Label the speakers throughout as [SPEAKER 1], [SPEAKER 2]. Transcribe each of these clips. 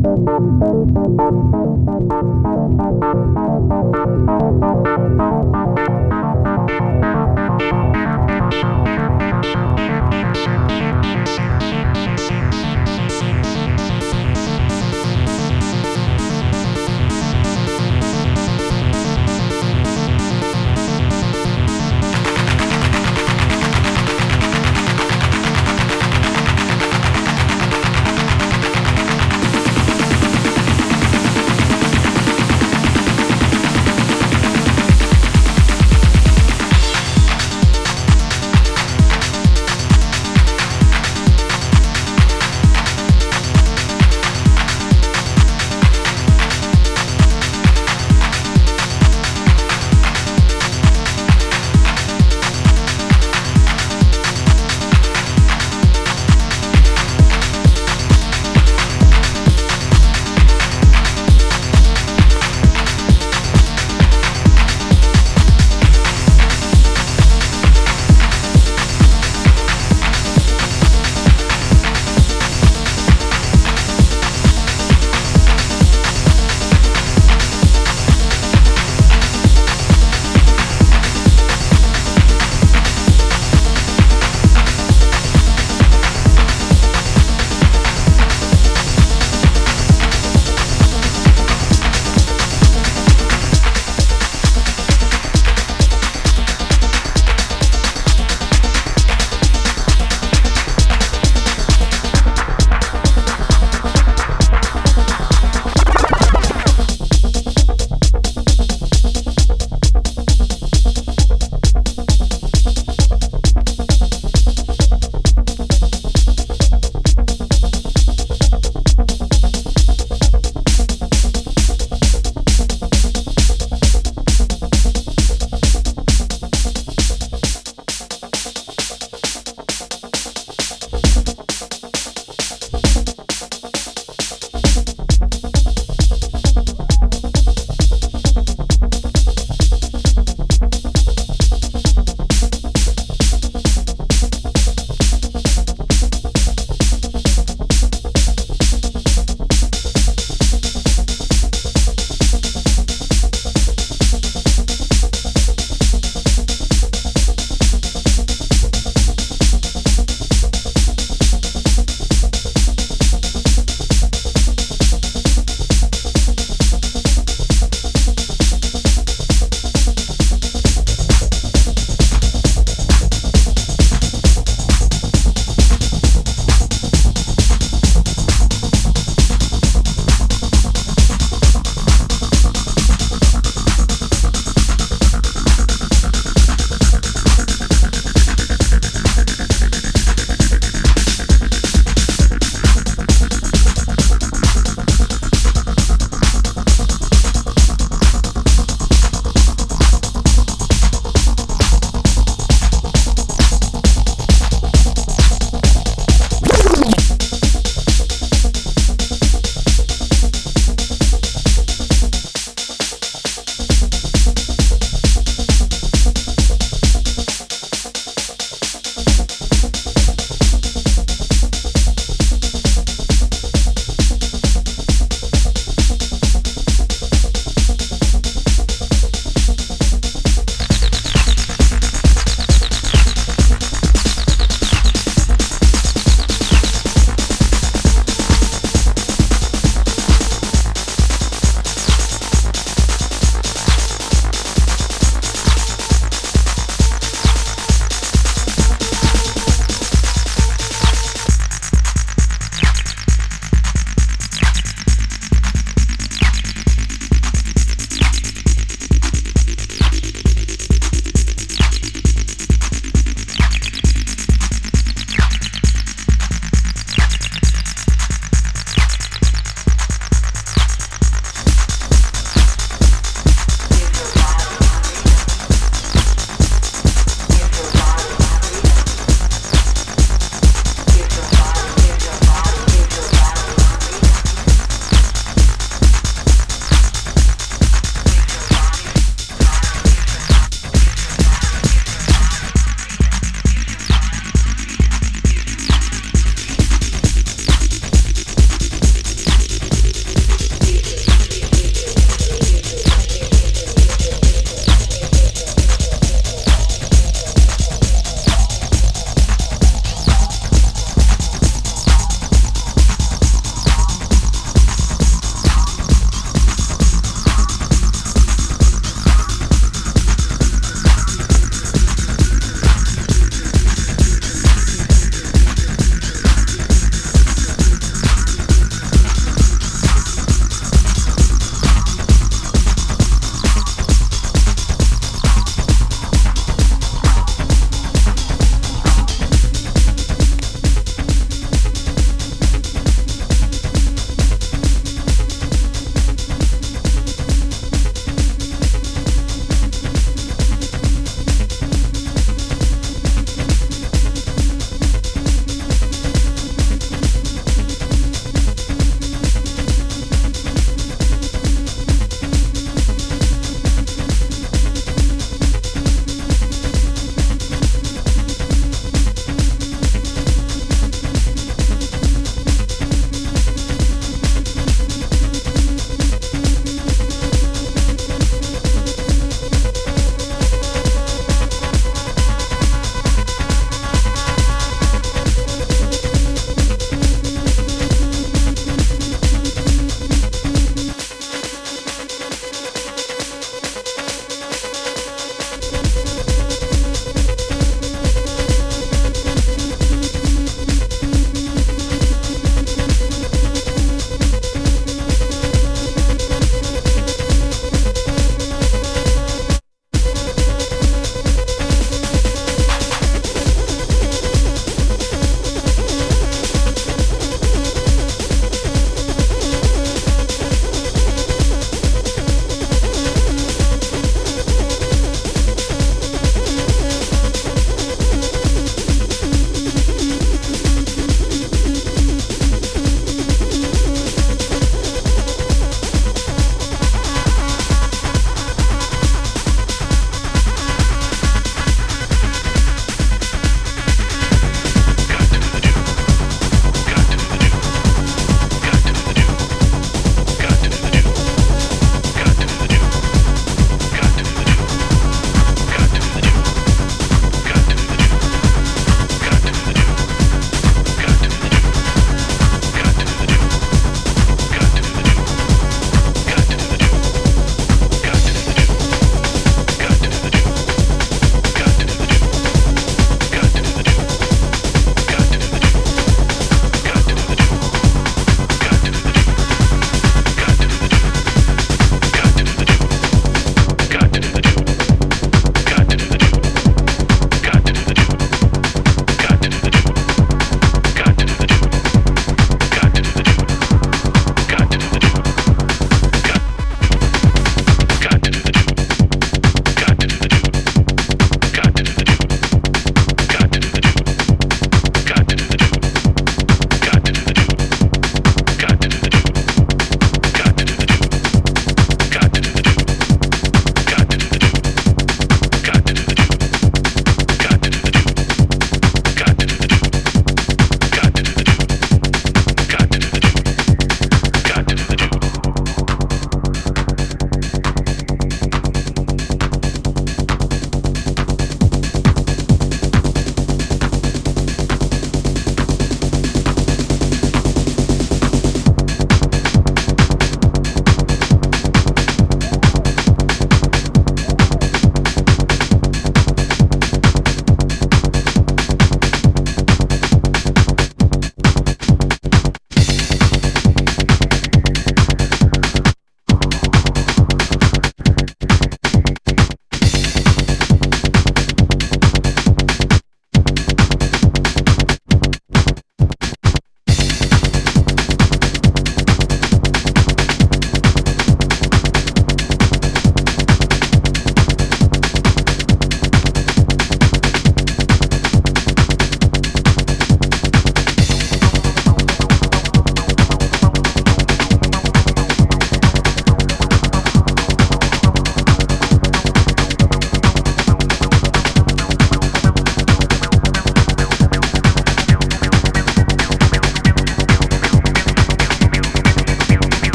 [SPEAKER 1] Thank you.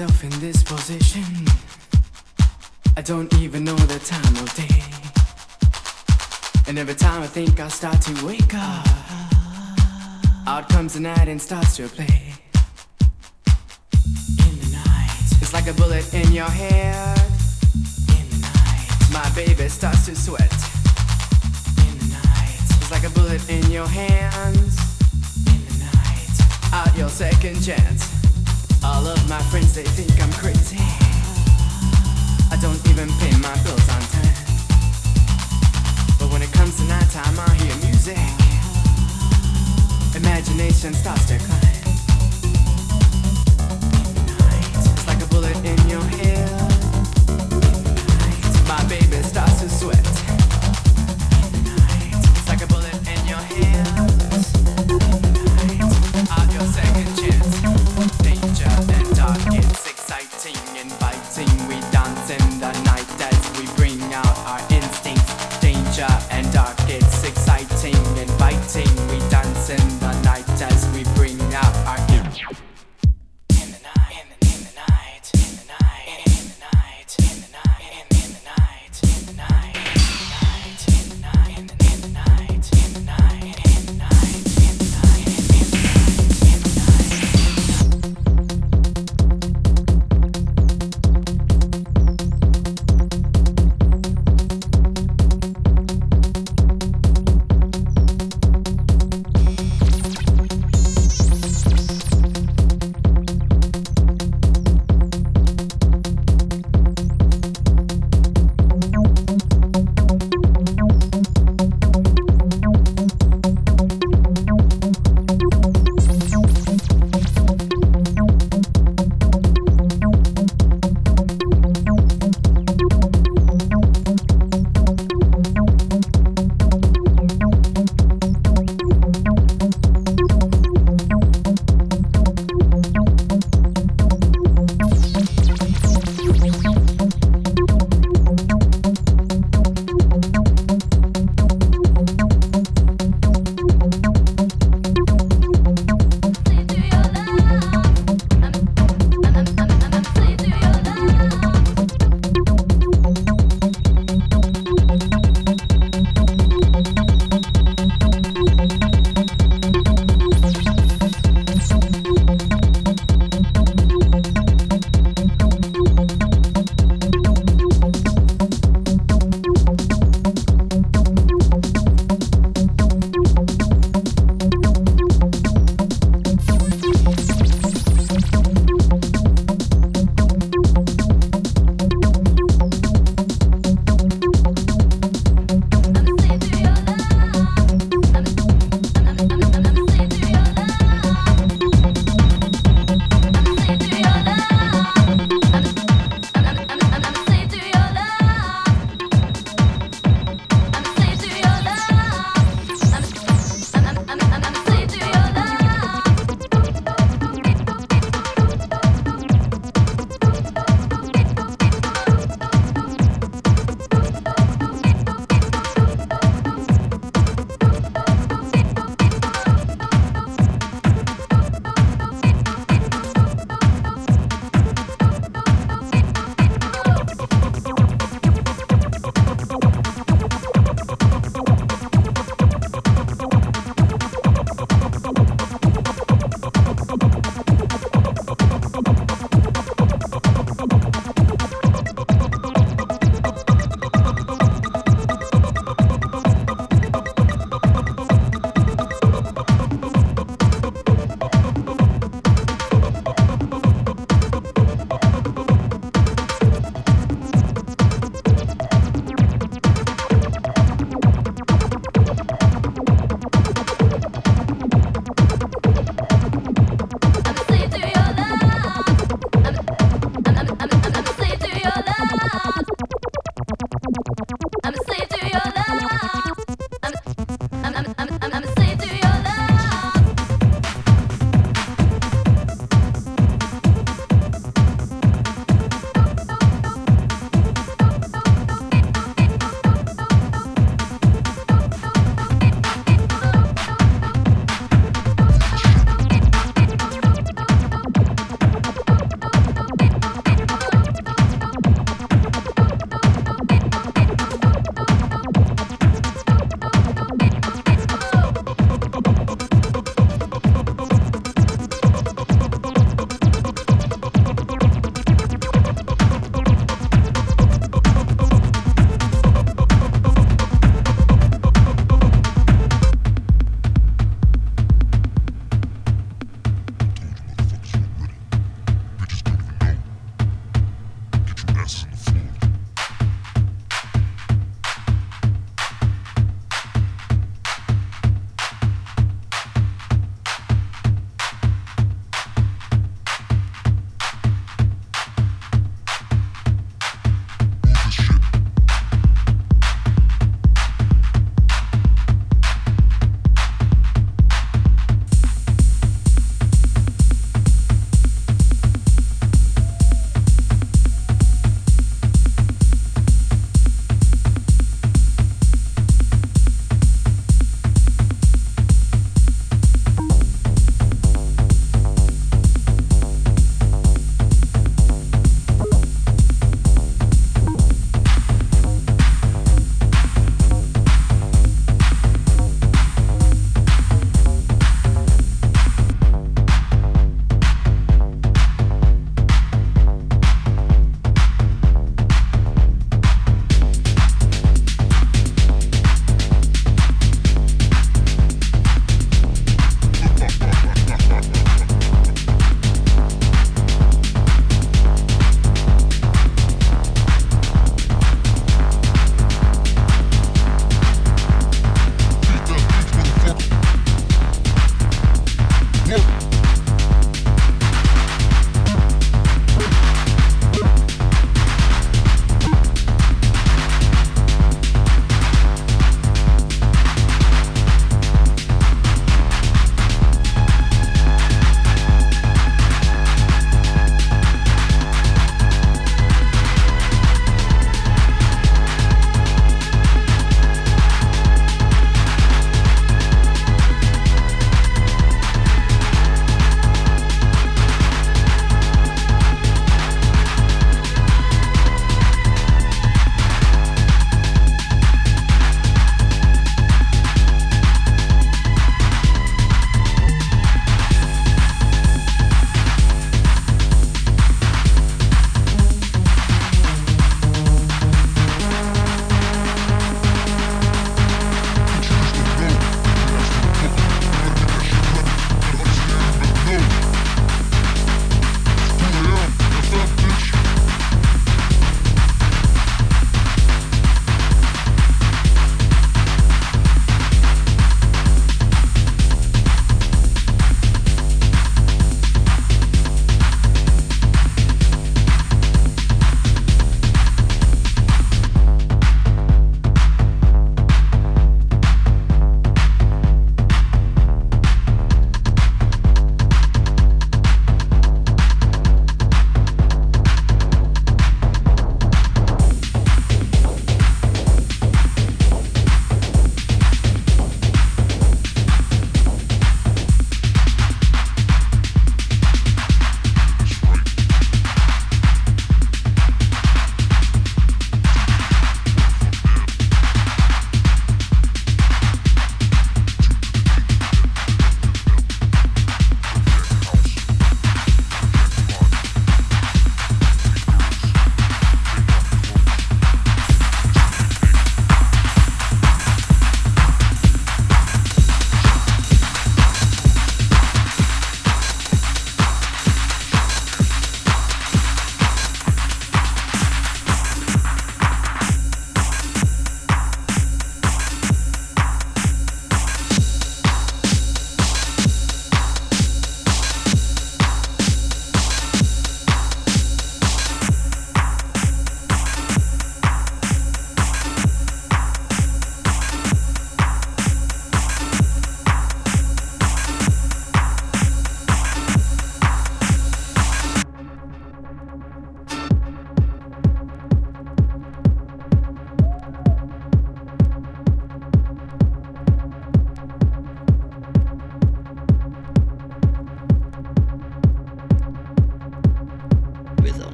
[SPEAKER 2] Myself in this position. I don't even know the time of day. And every time I think I start to wake up, out comes the night and starts to play. In the night, it's like a bullet in your head. In the night, my baby starts to sweat. In the night, it's like a bullet in your hands. In the night, out your second chance. All of my friends they think I'm crazy. I don't even pay my bills on time. But when it comes to nighttime, I hear music. Imagination starts to climb. It's like a bullet in